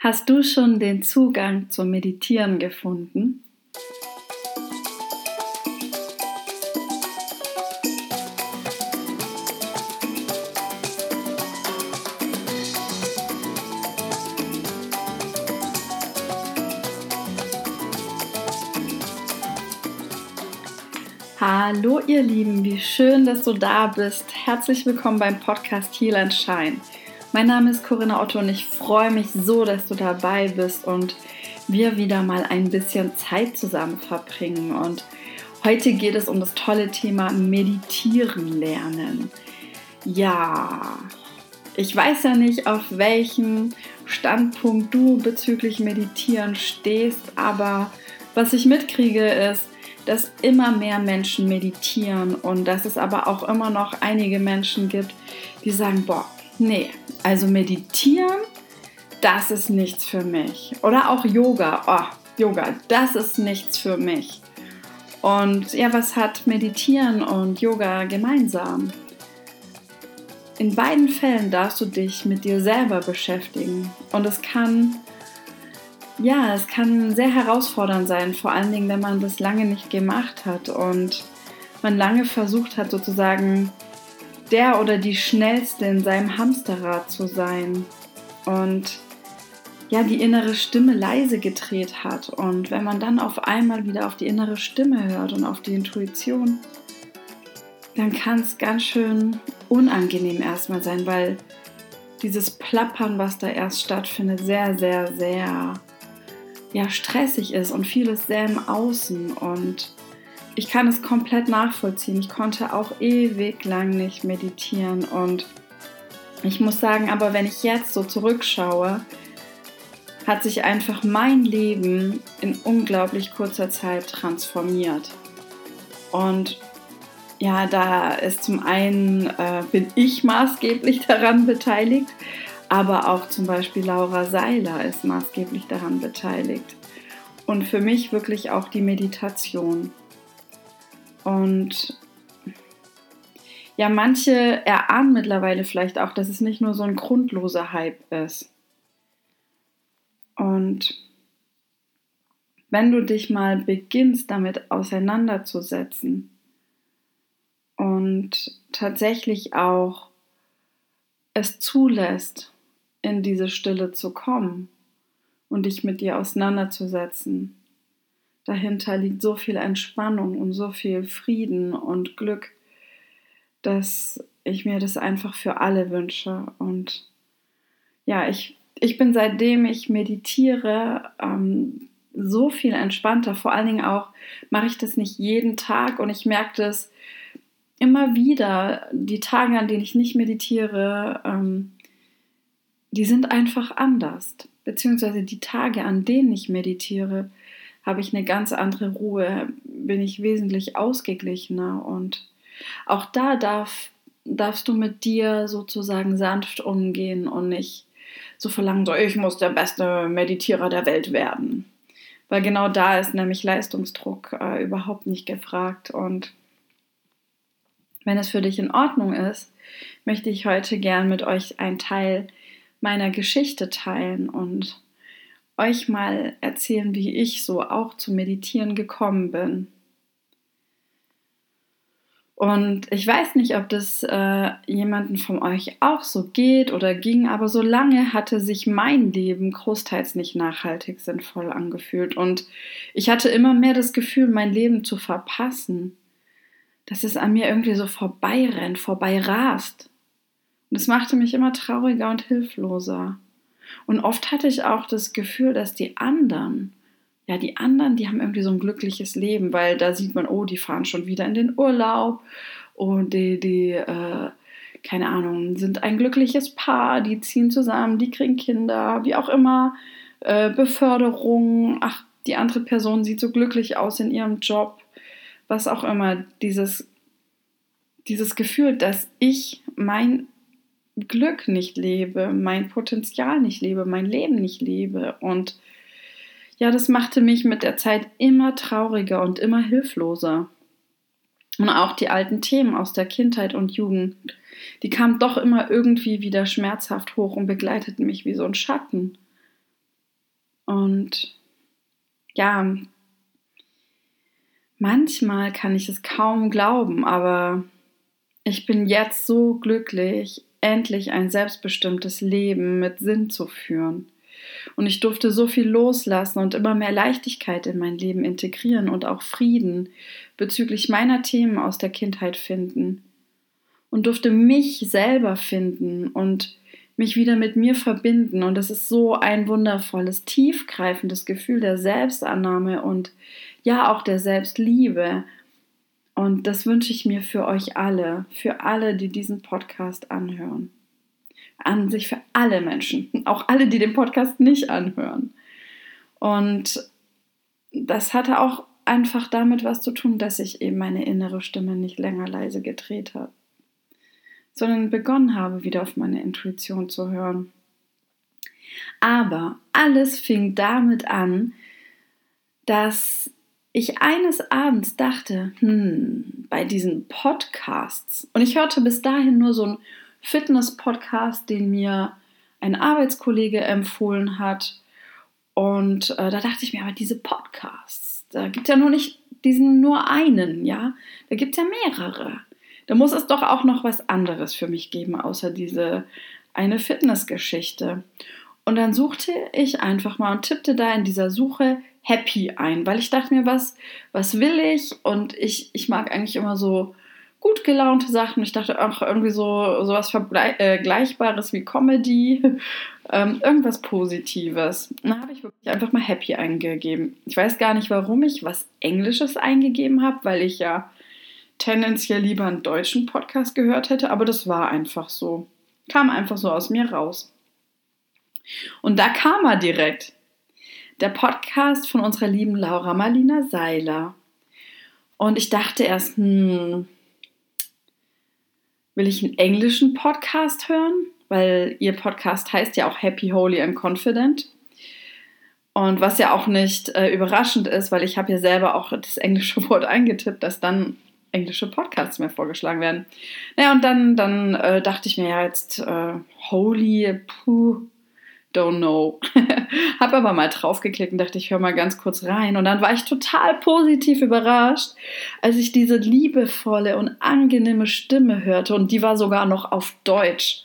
Hast du schon den Zugang zum Meditieren gefunden? Hallo ihr Lieben, wie schön, dass du da bist. Herzlich willkommen beim Podcast Heal and Shine. Mein Name ist Corinna Otto und ich freue mich so, dass du dabei bist und wir wieder mal ein bisschen Zeit zusammen verbringen. Und heute geht es um das tolle Thema Meditieren lernen. Ja, ich weiß ja nicht, auf welchem Standpunkt du bezüglich Meditieren stehst, aber was ich mitkriege ist, dass immer mehr Menschen meditieren und dass es aber auch immer noch einige Menschen gibt, die sagen, boah, nee, also meditieren, das ist nichts für mich. Oder auch Yoga. Oh, Yoga, das ist nichts für mich. Und ja, was hat Meditieren und Yoga gemeinsam? In beiden Fällen darfst du dich mit dir selber beschäftigen. Und es kann, ja, es kann sehr herausfordernd sein, vor allen Dingen, wenn man das lange nicht gemacht hat und man lange versucht hat, sozusagen der oder die Schnellste in seinem Hamsterrad zu sein und ja, die innere Stimme leise gedreht hat. Und wenn man dann auf einmal wieder auf die innere Stimme hört und auf die Intuition, dann kann es ganz schön unangenehm erstmal sein, weil dieses Plappern, was da erst stattfindet, sehr, sehr, sehr ja, stressig ist und vieles sehr im Außen und ich kann es komplett nachvollziehen. Ich konnte auch ewig lang nicht meditieren und ich muss sagen, aber wenn ich jetzt so zurückschaue, hat sich einfach mein Leben in unglaublich kurzer Zeit transformiert. Und ja, da ist zum einen, äh, bin ich maßgeblich daran beteiligt, aber auch zum Beispiel Laura Seiler ist maßgeblich daran beteiligt. Und für mich wirklich auch die Meditation. Und ja, manche erahnen mittlerweile vielleicht auch, dass es nicht nur so ein grundloser Hype ist. Und wenn du dich mal beginnst, damit auseinanderzusetzen und tatsächlich auch es zulässt, in diese Stille zu kommen und dich mit dir auseinanderzusetzen, dahinter liegt so viel Entspannung und so viel Frieden und Glück, dass ich mir das einfach für alle wünsche. Und ja, ich, ich bin seitdem ich meditiere ähm, so viel entspannter. Vor allen Dingen auch mache ich das nicht jeden Tag und ich merke das immer wieder. Die Tage, an denen ich nicht meditiere, ähm, die sind einfach anders. Beziehungsweise die Tage, an denen ich meditiere, habe ich eine ganz andere Ruhe, bin ich wesentlich ausgeglichener und auch da darf, darfst du mit dir sozusagen sanft umgehen und nicht so verlangen, so ich muss der beste Meditierer der Welt werden. Weil genau da ist nämlich Leistungsdruck äh, überhaupt nicht gefragt. Und wenn es für dich in Ordnung ist, möchte ich heute gern mit euch einen Teil meiner Geschichte teilen und euch mal erzählen, wie ich so auch zu meditieren gekommen bin. Und ich weiß nicht, ob das äh, jemanden von euch auch so geht oder ging, aber so lange hatte sich mein Leben großteils nicht nachhaltig sinnvoll angefühlt. Und ich hatte immer mehr das Gefühl, mein Leben zu verpassen. Dass es an mir irgendwie so vorbeirennt, vorbeirast. Und es machte mich immer trauriger und hilfloser. Und oft hatte ich auch das Gefühl, dass die anderen, ja, die anderen, die haben irgendwie so ein glückliches Leben, weil da sieht man, oh, die fahren schon wieder in den Urlaub und die, die, äh, keine Ahnung, sind ein glückliches Paar, die ziehen zusammen, die kriegen Kinder, wie auch immer, äh, Beförderung, ach, die andere Person sieht so glücklich aus in ihrem Job, was auch immer, dieses, dieses Gefühl, dass ich mein Glück nicht lebe, mein Potenzial nicht lebe, mein Leben nicht lebe. Und ja, das machte mich mit der Zeit immer trauriger und immer hilfloser. Und auch die alten Themen aus der Kindheit und Jugend, die kamen doch immer irgendwie wieder schmerzhaft hoch und begleiteten mich wie so ein Schatten. Und ja, manchmal kann ich es kaum glauben, aber ich bin jetzt so glücklich, endlich ein selbstbestimmtes Leben mit Sinn zu führen. Und ich durfte so viel loslassen und immer mehr Leichtigkeit in mein Leben integrieren und auch Frieden bezüglich meiner Themen aus der Kindheit finden. Und durfte mich selber finden und mich wieder mit mir verbinden. Und das ist so ein wundervolles, tiefgreifendes Gefühl der Selbstannahme und ja auch der Selbstliebe. Und das wünsche ich mir für euch alle, für alle, die diesen Podcast anhören an sich für alle Menschen, auch alle, die den Podcast nicht anhören. Und das hatte auch einfach damit was zu tun, dass ich eben meine innere Stimme nicht länger leise gedreht habe, sondern begonnen habe, wieder auf meine Intuition zu hören. Aber alles fing damit an, dass ich eines Abends dachte, hm, bei diesen Podcasts, und ich hörte bis dahin nur so ein Fitness-Podcast, den mir ein Arbeitskollege empfohlen hat. Und äh, da dachte ich mir, aber diese Podcasts, da gibt es ja nur nicht diesen nur einen, ja, da gibt es ja mehrere. Da muss es doch auch noch was anderes für mich geben, außer diese eine Fitnessgeschichte. Und dann suchte ich einfach mal und tippte da in dieser Suche Happy ein, weil ich dachte mir, was, was will ich? Und ich, ich mag eigentlich immer so gut gelaunte Sachen. Ich dachte auch irgendwie so sowas Vergleichbares äh, wie Comedy, ähm, irgendwas Positives. Dann habe ich wirklich einfach mal Happy eingegeben. Ich weiß gar nicht, warum ich was Englisches eingegeben habe, weil ich ja tendenziell lieber einen deutschen Podcast gehört hätte, aber das war einfach so. Kam einfach so aus mir raus. Und da kam er direkt. Der Podcast von unserer lieben Laura Marlina Seiler. Und ich dachte erst, hm, will ich einen englischen Podcast hören, weil ihr Podcast heißt ja auch Happy, Holy and Confident. Und was ja auch nicht äh, überraschend ist, weil ich habe ja selber auch das englische Wort eingetippt, dass dann englische Podcasts mir vorgeschlagen werden. Naja, und dann, dann äh, dachte ich mir ja jetzt, äh, Holy, puh, don't know. Hab aber mal draufgeklickt und dachte, ich höre mal ganz kurz rein. Und dann war ich total positiv überrascht, als ich diese liebevolle und angenehme Stimme hörte. Und die war sogar noch auf Deutsch.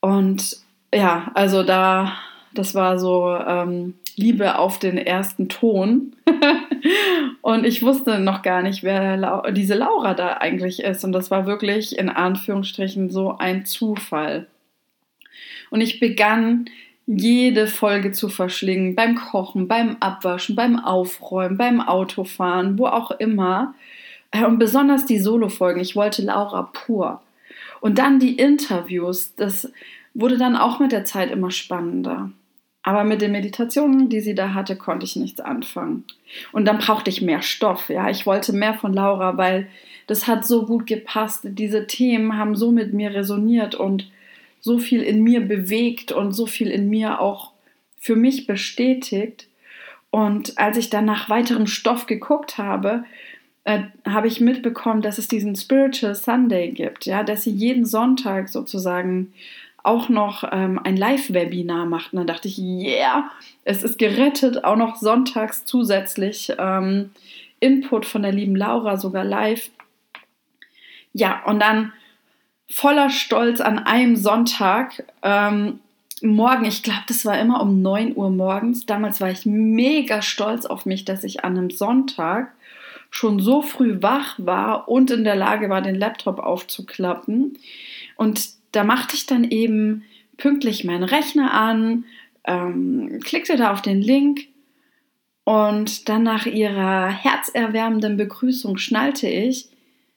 Und ja, also da, das war so ähm, Liebe auf den ersten Ton. und ich wusste noch gar nicht, wer La diese Laura da eigentlich ist. Und das war wirklich in Anführungsstrichen so ein Zufall. Und ich begann jede Folge zu verschlingen, beim Kochen, beim Abwaschen, beim Aufräumen, beim Autofahren, wo auch immer. Äh, und besonders die Solo-Folgen. Ich wollte Laura pur. Und dann die Interviews. Das wurde dann auch mit der Zeit immer spannender. Aber mit den Meditationen, die sie da hatte, konnte ich nichts anfangen. Und dann brauchte ich mehr Stoff. Ja, ich wollte mehr von Laura, weil das hat so gut gepasst. Diese Themen haben so mit mir resoniert und so viel in mir bewegt und so viel in mir auch für mich bestätigt. Und als ich dann nach weiterem Stoff geguckt habe, äh, habe ich mitbekommen, dass es diesen Spiritual Sunday gibt, ja, dass sie jeden Sonntag sozusagen auch noch ähm, ein Live-Webinar macht. Und dann dachte ich, yeah, es ist gerettet, auch noch sonntags zusätzlich ähm, Input von der lieben Laura, sogar live. Ja, und dann voller Stolz an einem Sonntag ähm, morgen, ich glaube, das war immer um 9 Uhr morgens. Damals war ich mega stolz auf mich, dass ich an einem Sonntag schon so früh wach war und in der Lage war, den Laptop aufzuklappen. Und da machte ich dann eben pünktlich meinen Rechner an, ähm, klickte da auf den Link und dann nach ihrer herzerwärmenden Begrüßung schnallte ich,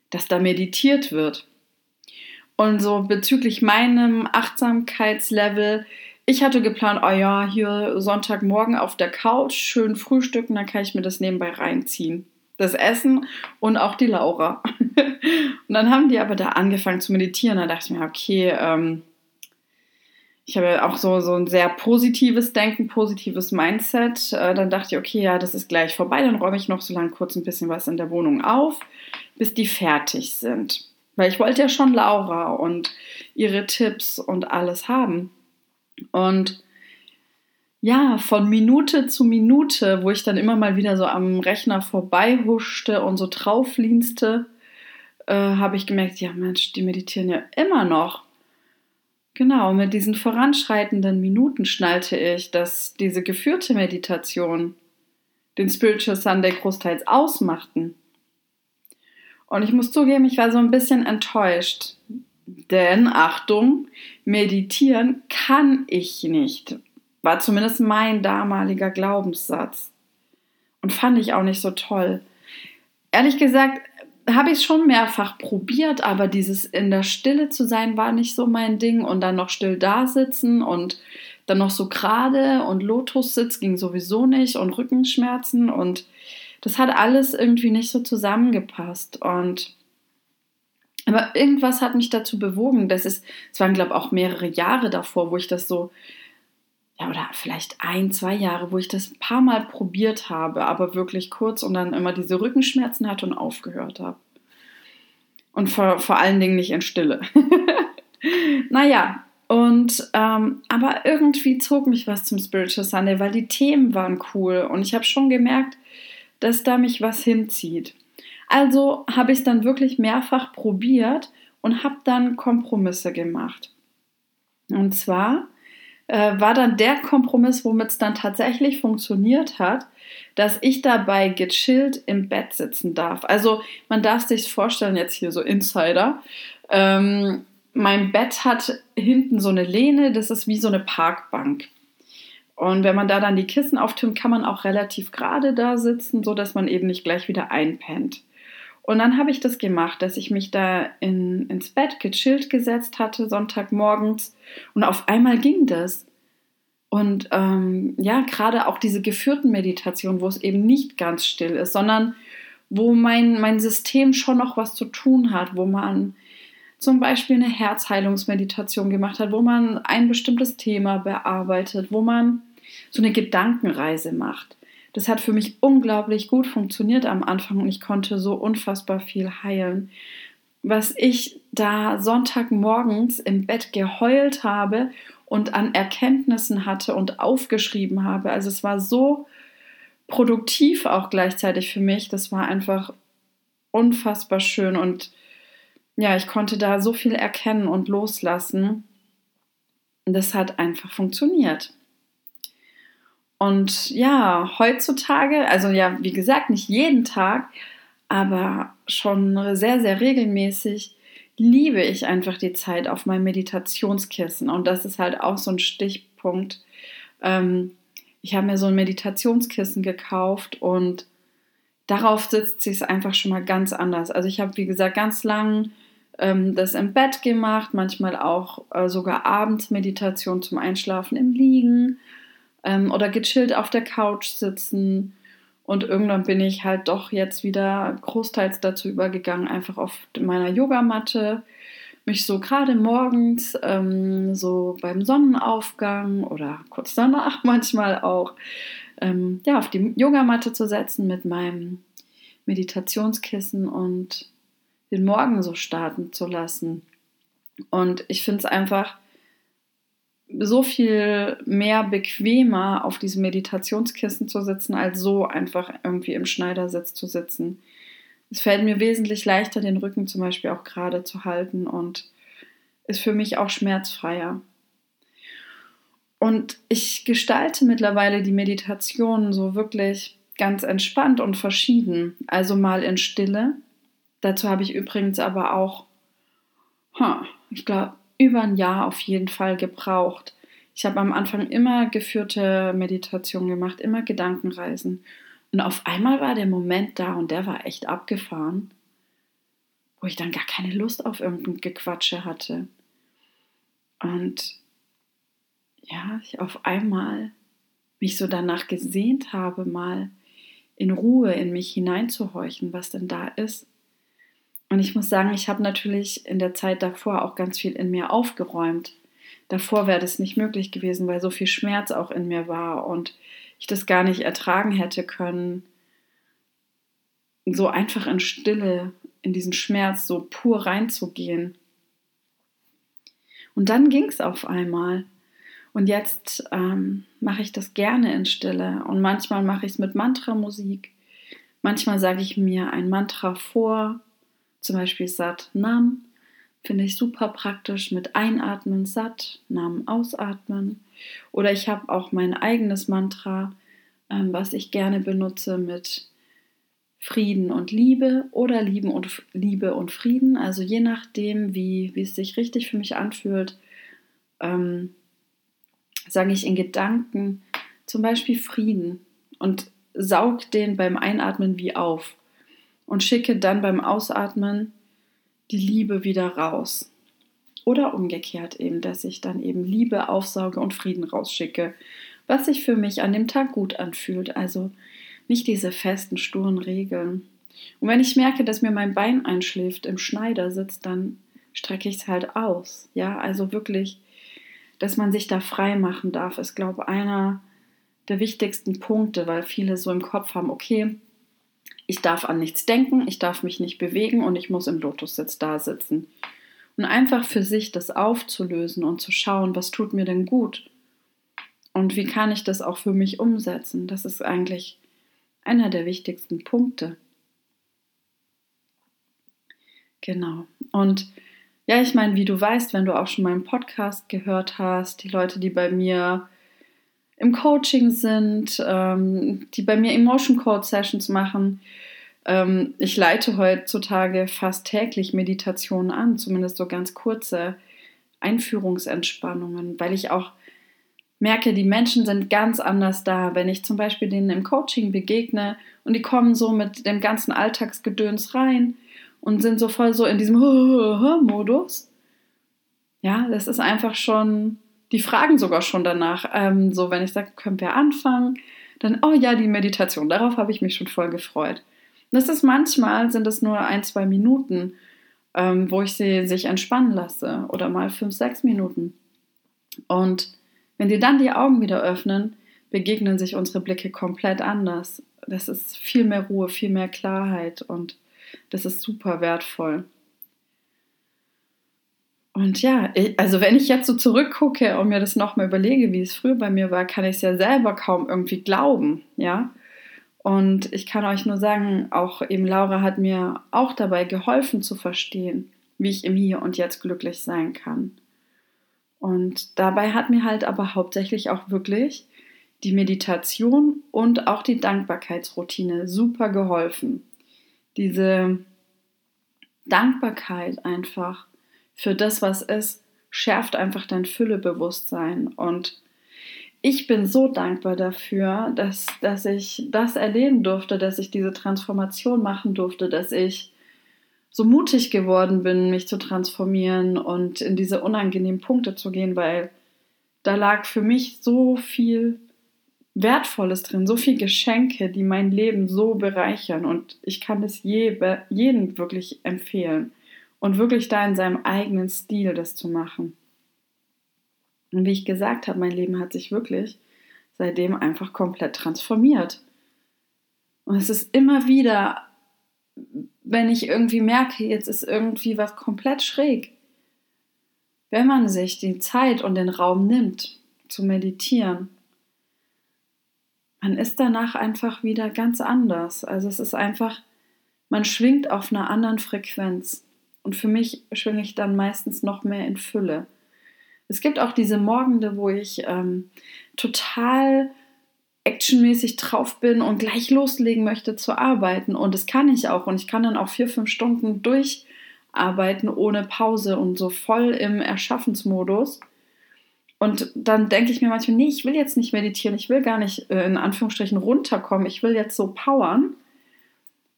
dass da meditiert wird. Und so bezüglich meinem Achtsamkeitslevel, ich hatte geplant, oh ja, hier Sonntagmorgen auf der Couch, schön frühstücken, dann kann ich mir das nebenbei reinziehen. Das Essen und auch die Laura. und dann haben die aber da angefangen zu meditieren. Da dachte ich mir, okay, ähm, ich habe auch so, so ein sehr positives Denken, positives Mindset. Äh, dann dachte ich, okay, ja, das ist gleich vorbei. Dann räume ich noch so lange kurz ein bisschen was in der Wohnung auf, bis die fertig sind. Weil ich wollte ja schon Laura und ihre Tipps und alles haben. Und ja, von Minute zu Minute, wo ich dann immer mal wieder so am Rechner vorbeihuschte und so drauflienste, äh, habe ich gemerkt, ja Mensch, die meditieren ja immer noch. Genau, mit diesen voranschreitenden Minuten schnallte ich, dass diese geführte Meditation den Spiritual Sunday großteils ausmachten. Und ich muss zugeben, ich war so ein bisschen enttäuscht. Denn, Achtung, meditieren kann ich nicht. War zumindest mein damaliger Glaubenssatz. Und fand ich auch nicht so toll. Ehrlich gesagt, habe ich es schon mehrfach probiert, aber dieses in der Stille zu sein war nicht so mein Ding und dann noch still da sitzen und dann noch so gerade und Lotussitz ging sowieso nicht und Rückenschmerzen und das hat alles irgendwie nicht so zusammengepasst und aber irgendwas hat mich dazu bewogen, dass es, es waren glaube ich auch mehrere Jahre davor, wo ich das so ja, oder vielleicht ein, zwei Jahre, wo ich das ein paar Mal probiert habe, aber wirklich kurz und dann immer diese Rückenschmerzen hatte und aufgehört habe. Und vor, vor allen Dingen nicht in Stille. naja, und ähm, aber irgendwie zog mich was zum Spiritual Sunday, weil die Themen waren cool und ich habe schon gemerkt, dass da mich was hinzieht. Also habe ich es dann wirklich mehrfach probiert und habe dann Kompromisse gemacht. Und zwar äh, war dann der Kompromiss, womit es dann tatsächlich funktioniert hat, dass ich dabei gechillt im Bett sitzen darf. Also man darf sich vorstellen, jetzt hier so Insider. Ähm, mein Bett hat hinten so eine Lehne, das ist wie so eine Parkbank. Und wenn man da dann die Kissen auftürmt, kann man auch relativ gerade da sitzen, so dass man eben nicht gleich wieder einpennt. Und dann habe ich das gemacht, dass ich mich da in, ins Bett gechillt gesetzt hatte, Sonntagmorgens. Und auf einmal ging das. Und ähm, ja, gerade auch diese geführten Meditationen, wo es eben nicht ganz still ist, sondern wo mein, mein System schon noch was zu tun hat, wo man zum Beispiel eine Herzheilungsmeditation gemacht hat, wo man ein bestimmtes Thema bearbeitet, wo man so eine Gedankenreise macht. Das hat für mich unglaublich gut funktioniert am Anfang und ich konnte so unfassbar viel heilen. Was ich da Sonntagmorgens im Bett geheult habe und an Erkenntnissen hatte und aufgeschrieben habe. Also es war so produktiv auch gleichzeitig für mich. Das war einfach unfassbar schön und ja, ich konnte da so viel erkennen und loslassen. Das hat einfach funktioniert. Und ja, heutzutage, also ja, wie gesagt, nicht jeden Tag, aber schon sehr, sehr regelmäßig liebe ich einfach die Zeit auf meinem Meditationskissen. Und das ist halt auch so ein Stichpunkt. Ähm, ich habe mir so ein Meditationskissen gekauft und darauf sitzt sich es einfach schon mal ganz anders. Also ich habe, wie gesagt, ganz lang ähm, das im Bett gemacht, manchmal auch äh, sogar abends Meditation zum Einschlafen im Liegen ähm, oder gechillt auf der Couch sitzen. Und irgendwann bin ich halt doch jetzt wieder großteils dazu übergegangen, einfach auf meiner Yogamatte mich so gerade morgens, ähm, so beim Sonnenaufgang oder kurz danach manchmal auch, ähm, ja, auf die Yogamatte zu setzen mit meinem Meditationskissen und den Morgen so starten zu lassen. Und ich finde es einfach so viel mehr bequemer, auf diesem Meditationskissen zu sitzen, als so einfach irgendwie im Schneidersitz zu sitzen. Es fällt mir wesentlich leichter, den Rücken zum Beispiel auch gerade zu halten und ist für mich auch schmerzfreier. Und ich gestalte mittlerweile die Meditation so wirklich ganz entspannt und verschieden. Also mal in Stille. Dazu habe ich übrigens aber auch, huh, ich glaube, über ein Jahr auf jeden Fall gebraucht. Ich habe am Anfang immer geführte Meditation gemacht, immer Gedankenreisen. Und auf einmal war der Moment da und der war echt abgefahren, wo ich dann gar keine Lust auf irgendein Gequatsche hatte. Und ja, ich auf einmal mich so danach gesehnt habe, mal in Ruhe in mich hineinzuhorchen, was denn da ist. Und ich muss sagen, ich habe natürlich in der Zeit davor auch ganz viel in mir aufgeräumt. Davor wäre das nicht möglich gewesen, weil so viel Schmerz auch in mir war und ich das gar nicht ertragen hätte können, so einfach in Stille, in diesen Schmerz so pur reinzugehen. Und dann ging es auf einmal. Und jetzt, ähm, mache ich das gerne in Stille und manchmal mache ich es mit Mantramusik. Manchmal sage ich mir ein Mantra vor, zum Beispiel Sat Nam, finde ich super praktisch mit Einatmen Sat, Nam ausatmen. Oder ich habe auch mein eigenes Mantra, ähm, was ich gerne benutze mit Frieden und Liebe oder Lieben und Liebe und Frieden. Also je nachdem, wie, wie es sich richtig für mich anfühlt, ähm, sage ich in Gedanken zum Beispiel Frieden und saug den beim Einatmen wie auf und schicke dann beim Ausatmen die Liebe wieder raus. Oder umgekehrt eben, dass ich dann eben Liebe aufsauge und Frieden rausschicke, was sich für mich an dem Tag gut anfühlt. Also nicht diese festen, sturen Regeln. Und wenn ich merke, dass mir mein Bein einschläft, im Schneidersitz, dann strecke ich es halt aus. Ja, also wirklich, dass man sich da frei machen darf, ist, glaube ich, einer der wichtigsten Punkte, weil viele so im Kopf haben, okay, ich darf an nichts denken, ich darf mich nicht bewegen und ich muss im Lotussitz da sitzen. Und einfach für sich das aufzulösen und zu schauen, was tut mir denn gut und wie kann ich das auch für mich umsetzen, das ist eigentlich einer der wichtigsten Punkte. Genau. Und ja, ich meine, wie du weißt, wenn du auch schon meinen Podcast gehört hast, die Leute, die bei mir im Coaching sind, ähm, die bei mir Emotion Code Sessions machen. Ähm, ich leite heutzutage fast täglich Meditationen an, zumindest so ganz kurze Einführungsentspannungen, weil ich auch merke, die Menschen sind ganz anders da. Wenn ich zum Beispiel denen im Coaching begegne und die kommen so mit dem ganzen Alltagsgedöns rein und sind so voll so in diesem Modus. Ja, das ist einfach schon die fragen sogar schon danach. Ähm, so, wenn ich sage, können wir anfangen, dann, oh ja, die Meditation, darauf habe ich mich schon voll gefreut. das ist manchmal, sind es nur ein, zwei Minuten, ähm, wo ich sie sich entspannen lasse oder mal fünf, sechs Minuten. Und wenn die dann die Augen wieder öffnen, begegnen sich unsere Blicke komplett anders. Das ist viel mehr Ruhe, viel mehr Klarheit und das ist super wertvoll. Und ja, also wenn ich jetzt so zurückgucke und mir das nochmal überlege, wie es früher bei mir war, kann ich es ja selber kaum irgendwie glauben, ja. Und ich kann euch nur sagen, auch eben Laura hat mir auch dabei geholfen zu verstehen, wie ich im Hier und Jetzt glücklich sein kann. Und dabei hat mir halt aber hauptsächlich auch wirklich die Meditation und auch die Dankbarkeitsroutine super geholfen. Diese Dankbarkeit einfach für das, was ist, schärft einfach dein Füllebewusstsein. Und ich bin so dankbar dafür, dass, dass ich das erleben durfte, dass ich diese Transformation machen durfte, dass ich so mutig geworden bin, mich zu transformieren und in diese unangenehmen Punkte zu gehen, weil da lag für mich so viel Wertvolles drin, so viel Geschenke, die mein Leben so bereichern und ich kann es je, jedem wirklich empfehlen und wirklich da in seinem eigenen Stil das zu machen. Und wie ich gesagt habe, mein Leben hat sich wirklich seitdem einfach komplett transformiert. Und es ist immer wieder, wenn ich irgendwie merke, jetzt ist irgendwie was komplett schräg, wenn man sich die Zeit und den Raum nimmt, zu meditieren, man ist danach einfach wieder ganz anders. Also es ist einfach, man schwingt auf einer anderen Frequenz. Und für mich schwinge ich dann meistens noch mehr in Fülle. Es gibt auch diese Morgende, wo ich ähm, total actionmäßig drauf bin und gleich loslegen möchte zu arbeiten. Und das kann ich auch. Und ich kann dann auch vier, fünf Stunden durcharbeiten ohne Pause und so voll im Erschaffensmodus. Und dann denke ich mir manchmal, nee, ich will jetzt nicht meditieren, ich will gar nicht äh, in Anführungsstrichen runterkommen, ich will jetzt so powern.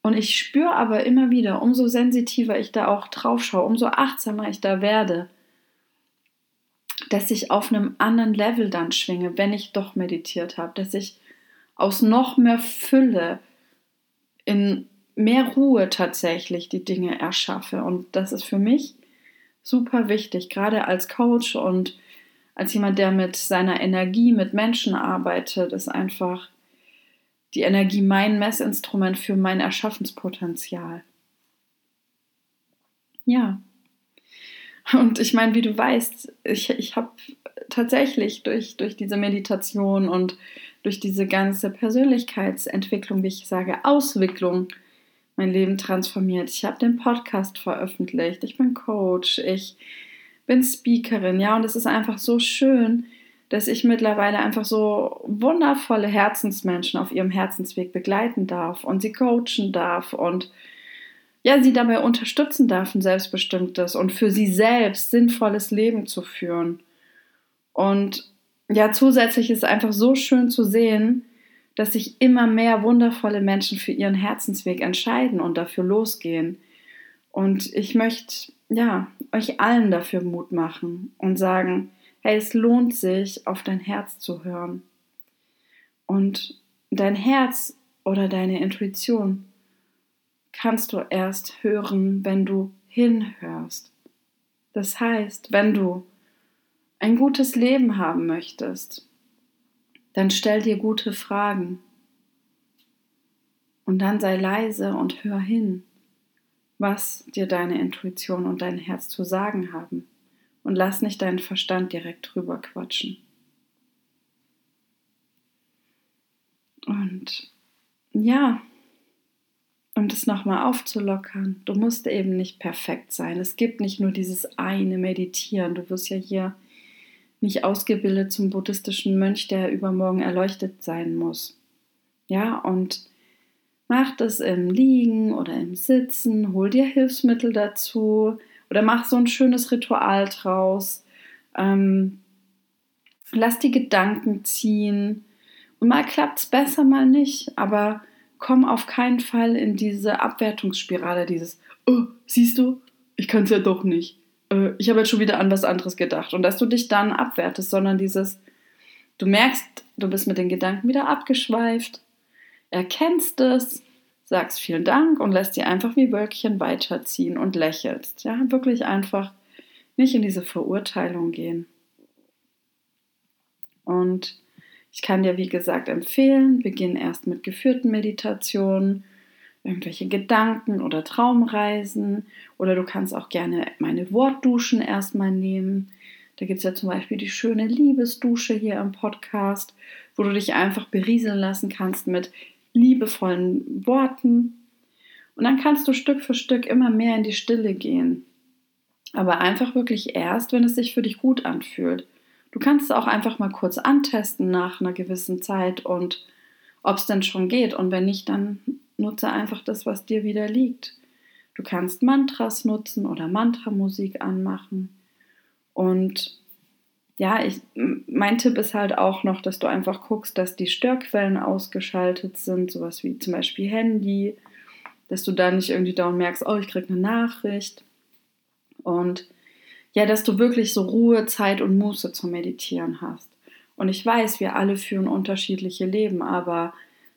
Und ich spüre aber immer wieder, umso sensitiver ich da auch drauf schaue, umso achtsamer ich da werde, dass ich auf einem anderen Level dann schwinge, wenn ich doch meditiert habe, dass ich aus noch mehr Fülle in mehr Ruhe tatsächlich die Dinge erschaffe. Und das ist für mich super wichtig, gerade als Coach und als jemand, der mit seiner Energie, mit Menschen arbeitet, ist einfach die Energie mein Messinstrument für mein Erschaffenspotenzial. Ja. Und ich meine, wie du weißt, ich, ich habe tatsächlich durch, durch diese Meditation und durch diese ganze Persönlichkeitsentwicklung, wie ich sage, Auswicklung, mein Leben transformiert. Ich habe den Podcast veröffentlicht, ich bin Coach, ich bin Speakerin, ja, und es ist einfach so schön, dass ich mittlerweile einfach so wundervolle Herzensmenschen auf ihrem Herzensweg begleiten darf und sie coachen darf und ja, sie dabei unterstützen darf, ein selbstbestimmtes und für sie selbst sinnvolles Leben zu führen. Und ja, zusätzlich ist es einfach so schön zu sehen, dass sich immer mehr wundervolle Menschen für ihren Herzensweg entscheiden und dafür losgehen. Und ich möchte ja euch allen dafür Mut machen und sagen, hey, es lohnt sich, auf dein Herz zu hören. Und dein Herz oder deine Intuition kannst du erst hören, wenn du hinhörst. Das heißt, wenn du ein gutes Leben haben möchtest, dann stell dir gute Fragen. Und dann sei leise und hör hin, was dir deine Intuition und dein Herz zu sagen haben. Und lass nicht deinen Verstand direkt drüber quatschen. Und ja, um das nochmal aufzulockern, du musst eben nicht perfekt sein. Es gibt nicht nur dieses eine Meditieren. Du wirst ja hier nicht ausgebildet zum buddhistischen Mönch, der übermorgen erleuchtet sein muss. Ja, und mach das im Liegen oder im Sitzen, hol dir Hilfsmittel dazu oder mach so ein schönes Ritual draus. Ähm, lass die Gedanken ziehen. Und mal klappt es besser, mal nicht, aber komm auf keinen Fall in diese Abwertungsspirale, dieses, oh, siehst du, ich kann es ja doch nicht äh, ich habe jetzt schon wieder an was anderes gedacht. Und dass du dich dann abwertest, sondern dieses, du merkst, du bist mit den Gedanken wieder abgeschweift, erkennst es, sagst vielen Dank und lässt dir einfach wie Wölkchen weiterziehen und lächelst. Ja, wirklich einfach nicht in diese Verurteilung gehen. Und ich kann dir, wie gesagt, empfehlen, beginn erst mit geführten Meditationen irgendwelche Gedanken oder Traumreisen oder du kannst auch gerne meine Wortduschen erstmal nehmen. Da gibt es ja zum Beispiel die schöne Liebesdusche hier im Podcast, wo du dich einfach berieseln lassen kannst mit liebevollen Worten. Und dann kannst du Stück für Stück immer mehr in die Stille gehen. Aber einfach wirklich erst, wenn es sich für dich gut anfühlt. Du kannst es auch einfach mal kurz antesten nach einer gewissen Zeit und ob es denn schon geht. Und wenn nicht, dann nutze einfach das, was dir wieder liegt. Du kannst Mantras nutzen oder Mantramusik anmachen. Und ja, ich, mein Tipp ist halt auch noch, dass du einfach guckst, dass die Störquellen ausgeschaltet sind, sowas wie zum Beispiel Handy, dass du da nicht irgendwie down merkst, oh, ich kriege eine Nachricht. Und ja, dass du wirklich so Ruhe, Zeit und Muße zum Meditieren hast. Und ich weiß, wir alle führen unterschiedliche Leben, aber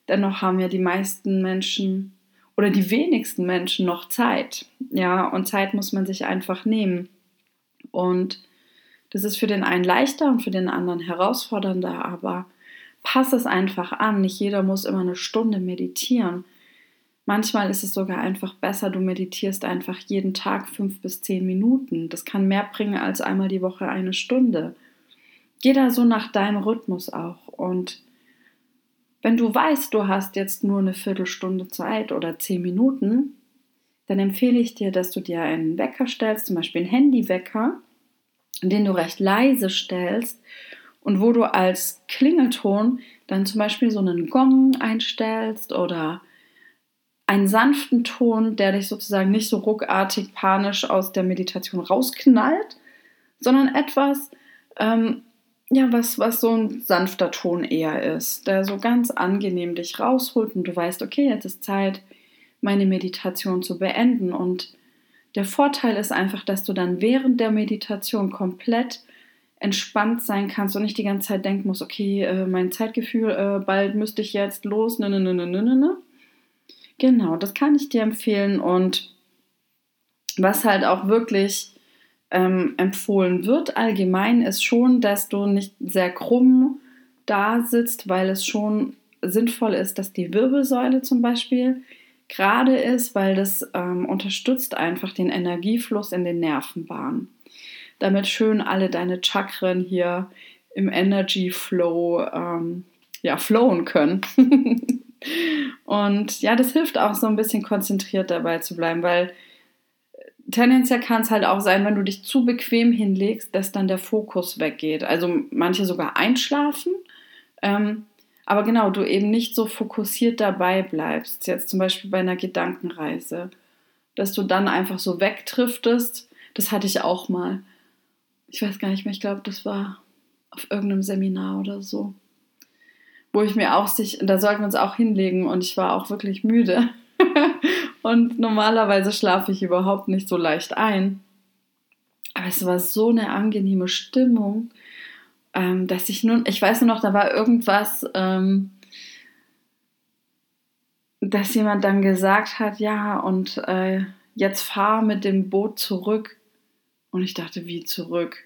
dennoch haben ja die meisten Menschen oder die wenigsten Menschen noch Zeit. Ja, und Zeit muss man sich einfach nehmen. Und das ist für den einen leichter und für den anderen herausfordernder, aber pass es einfach an. Nicht jeder muss immer eine Stunde meditieren. Manchmal ist es sogar einfach besser, du meditierst einfach jeden Tag fünf bis zehn Minuten. Das kann mehr bringen als einmal die Woche eine Stunde. Geh da so nach deinem Rhythmus auch. Und wenn du weißt, du hast jetzt nur eine Viertelstunde Zeit oder zehn Minuten, dann empfehle ich dir, dass du dir einen Wecker stellst, zum Beispiel einen Handywecker, den du recht leise stellst und wo du als Klingelton dann zum Beispiel so einen Gong einstellst oder einen sanften Ton, der dich sozusagen nicht so ruckartig panisch aus der Meditation rausknallt, sondern etwas, ähm, ja, was, was so ein sanfter Ton eher ist, der so ganz angenehm dich rausholt und du weißt, okay, jetzt ist Zeit, meine Meditation zu beenden. Und der Vorteil ist einfach, dass du dann während der Meditation komplett entspannt sein kannst und nicht die ganze Zeit denken musst, okay, äh, mein Zeitgefühl, äh, bald müsste ich jetzt los, ne, ne, ne, ne, ne, ne. ne. Genau, das kann ich dir empfehlen und was halt auch wirklich ähm, empfohlen wird allgemein, ist schon, dass du nicht sehr krumm da sitzt, weil es schon sinnvoll ist, dass die Wirbelsäule zum Beispiel gerade ist, weil das ähm, unterstützt einfach den Energiefluss in den Nervenbahnen. damit schön alle deine Chakren hier im Energy Flow ähm, ja, flowen können. und ja, das hilft auch so ein bisschen konzentriert dabei zu bleiben, weil tendenziell kann es halt auch sein, wenn du dich zu bequem hinlegst, dass dann der Fokus weggeht. Also manche sogar einschlafen. Ähm, aber genau, du eben nicht so fokussiert dabei bleibst. Jetzt zum Beispiel bei einer Gedankenreise. Dass du dann einfach so wegtriftest. Das hatte ich auch mal. Ich weiß gar nicht mehr, ich glaube, das war auf irgendeinem Seminar oder so. Wo ich mir auch sich, da sollten wir uns auch hinlegen und ich war auch wirklich müde. und normalerweise schlafe ich überhaupt nicht so leicht ein. Aber es war so eine angenehme Stimmung, ähm, dass ich nun, ich weiß nur noch, da war irgendwas, ähm, dass jemand dann gesagt hat, ja, und äh, jetzt fahr mit dem Boot zurück. Und ich dachte, wie zurück?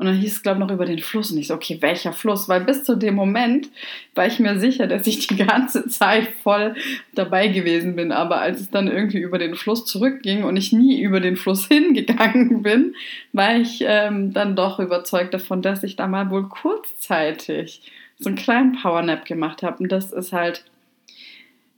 Und dann hieß es, glaube ich, noch über den Fluss. Und ich so, okay, welcher Fluss? Weil bis zu dem Moment war ich mir sicher, dass ich die ganze Zeit voll dabei gewesen bin. Aber als es dann irgendwie über den Fluss zurückging und ich nie über den Fluss hingegangen bin, war ich ähm, dann doch überzeugt davon, dass ich da mal wohl kurzzeitig so einen kleinen Powernap gemacht habe. Und das ist halt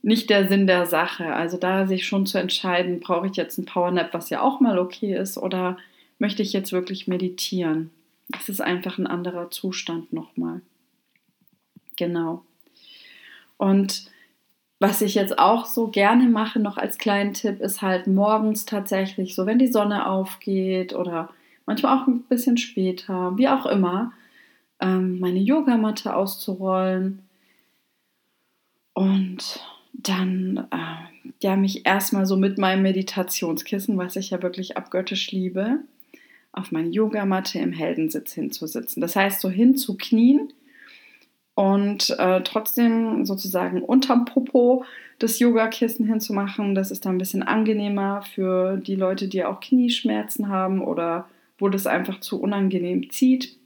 nicht der Sinn der Sache. Also da sich schon zu entscheiden, brauche ich jetzt einen Powernap, was ja auch mal okay ist, oder möchte ich jetzt wirklich meditieren? Es ist einfach ein anderer Zustand nochmal. Genau. Und was ich jetzt auch so gerne mache, noch als kleinen Tipp, ist halt morgens tatsächlich so, wenn die Sonne aufgeht oder manchmal auch ein bisschen später, wie auch immer, ähm, meine Yogamatte auszurollen und dann äh, ja mich erstmal so mit meinem Meditationskissen, was ich ja wirklich abgöttisch liebe, auf meine Yogamatte im Heldensitz hinzusitzen. Das heißt, so hinzuknien und äh, trotzdem sozusagen unterm Popo das Yogakissen hinzumachen. Das ist dann ein bisschen angenehmer für die Leute, die auch Knieschmerzen haben oder wo das einfach zu unangenehm zieht.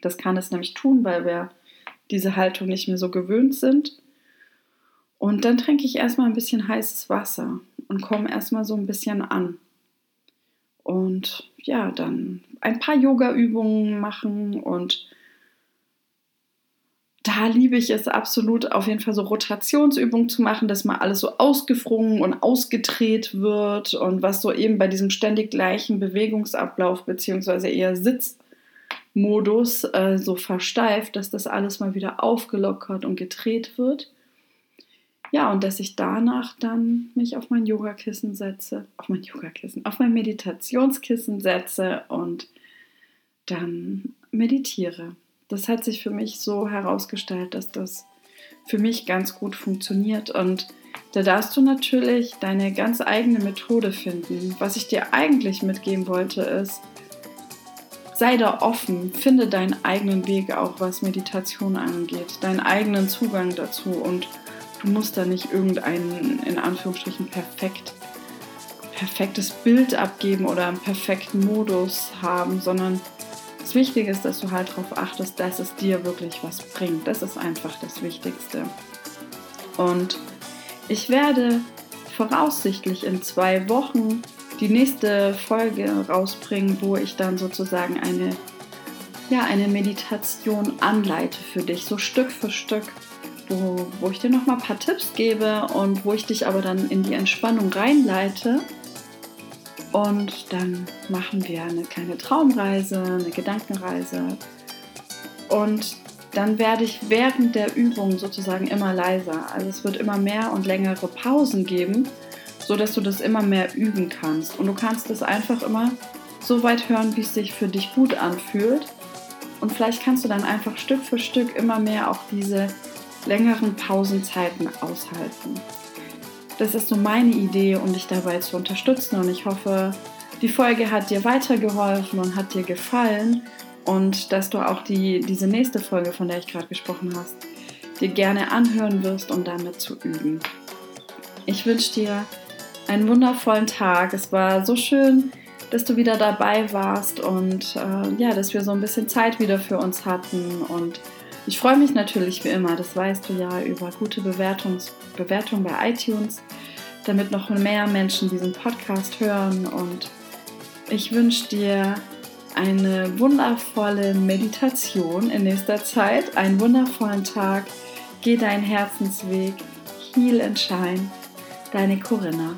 Das kann es nämlich tun, weil wir diese Haltung nicht mehr so gewöhnt sind. Und dann trinke ich erstmal ein bisschen heißes Wasser und komme erstmal so ein bisschen an. Und ja, dann ein paar Yoga-Übungen machen und da liebe ich es absolut, auf jeden Fall so Rotationsübungen zu machen, dass mal alles so ausgefrungen und ausgedreht wird und was so eben bei diesem ständig gleichen Bewegungsablauf beziehungsweise eher Sitzmodus äh, so versteift, dass das alles mal wieder aufgelockert und gedreht wird. Ja, und dass ich danach dann mich auf mein Yogakissen setze, auf mein Yogakissen, auf mein Meditationskissen setze und dann meditiere. Das hat sich für mich so herausgestellt, dass das für mich ganz gut funktioniert und da darfst du natürlich deine ganz eigene Methode finden. Was ich dir eigentlich mitgeben wollte ist, sei da offen, finde deinen eigenen Weg auch, was Meditation angeht, deinen eigenen Zugang dazu und Du musst da nicht irgendein, in Anführungsstrichen, perfekt, perfektes Bild abgeben oder einen perfekten Modus haben, sondern das Wichtige ist, dass du halt darauf achtest, dass es dir wirklich was bringt. Das ist einfach das Wichtigste. Und ich werde voraussichtlich in zwei Wochen die nächste Folge rausbringen, wo ich dann sozusagen eine, ja, eine Meditation anleite für dich, so Stück für Stück wo, wo ich dir noch mal ein paar Tipps gebe und wo ich dich aber dann in die Entspannung reinleite. Und dann machen wir eine kleine Traumreise, eine Gedankenreise. Und dann werde ich während der Übung sozusagen immer leiser. Also es wird immer mehr und längere Pausen geben, sodass du das immer mehr üben kannst. Und du kannst es einfach immer so weit hören, wie es sich für dich gut anfühlt. Und vielleicht kannst du dann einfach Stück für Stück immer mehr auch diese längeren Pausenzeiten aushalten. Das ist so meine Idee, um dich dabei zu unterstützen und ich hoffe, die Folge hat dir weitergeholfen und hat dir gefallen und dass du auch die, diese nächste Folge, von der ich gerade gesprochen hast, dir gerne anhören wirst, um damit zu üben. Ich wünsche dir einen wundervollen Tag. Es war so schön, dass du wieder dabei warst und äh, ja, dass wir so ein bisschen Zeit wieder für uns hatten und ich freue mich natürlich wie immer, das weißt du ja, über gute Bewertungs Bewertungen bei iTunes, damit noch mehr Menschen diesen Podcast hören. Und ich wünsche dir eine wundervolle Meditation in nächster Zeit, einen wundervollen Tag. Geh deinen Herzensweg, heal and shine. Deine Corinna.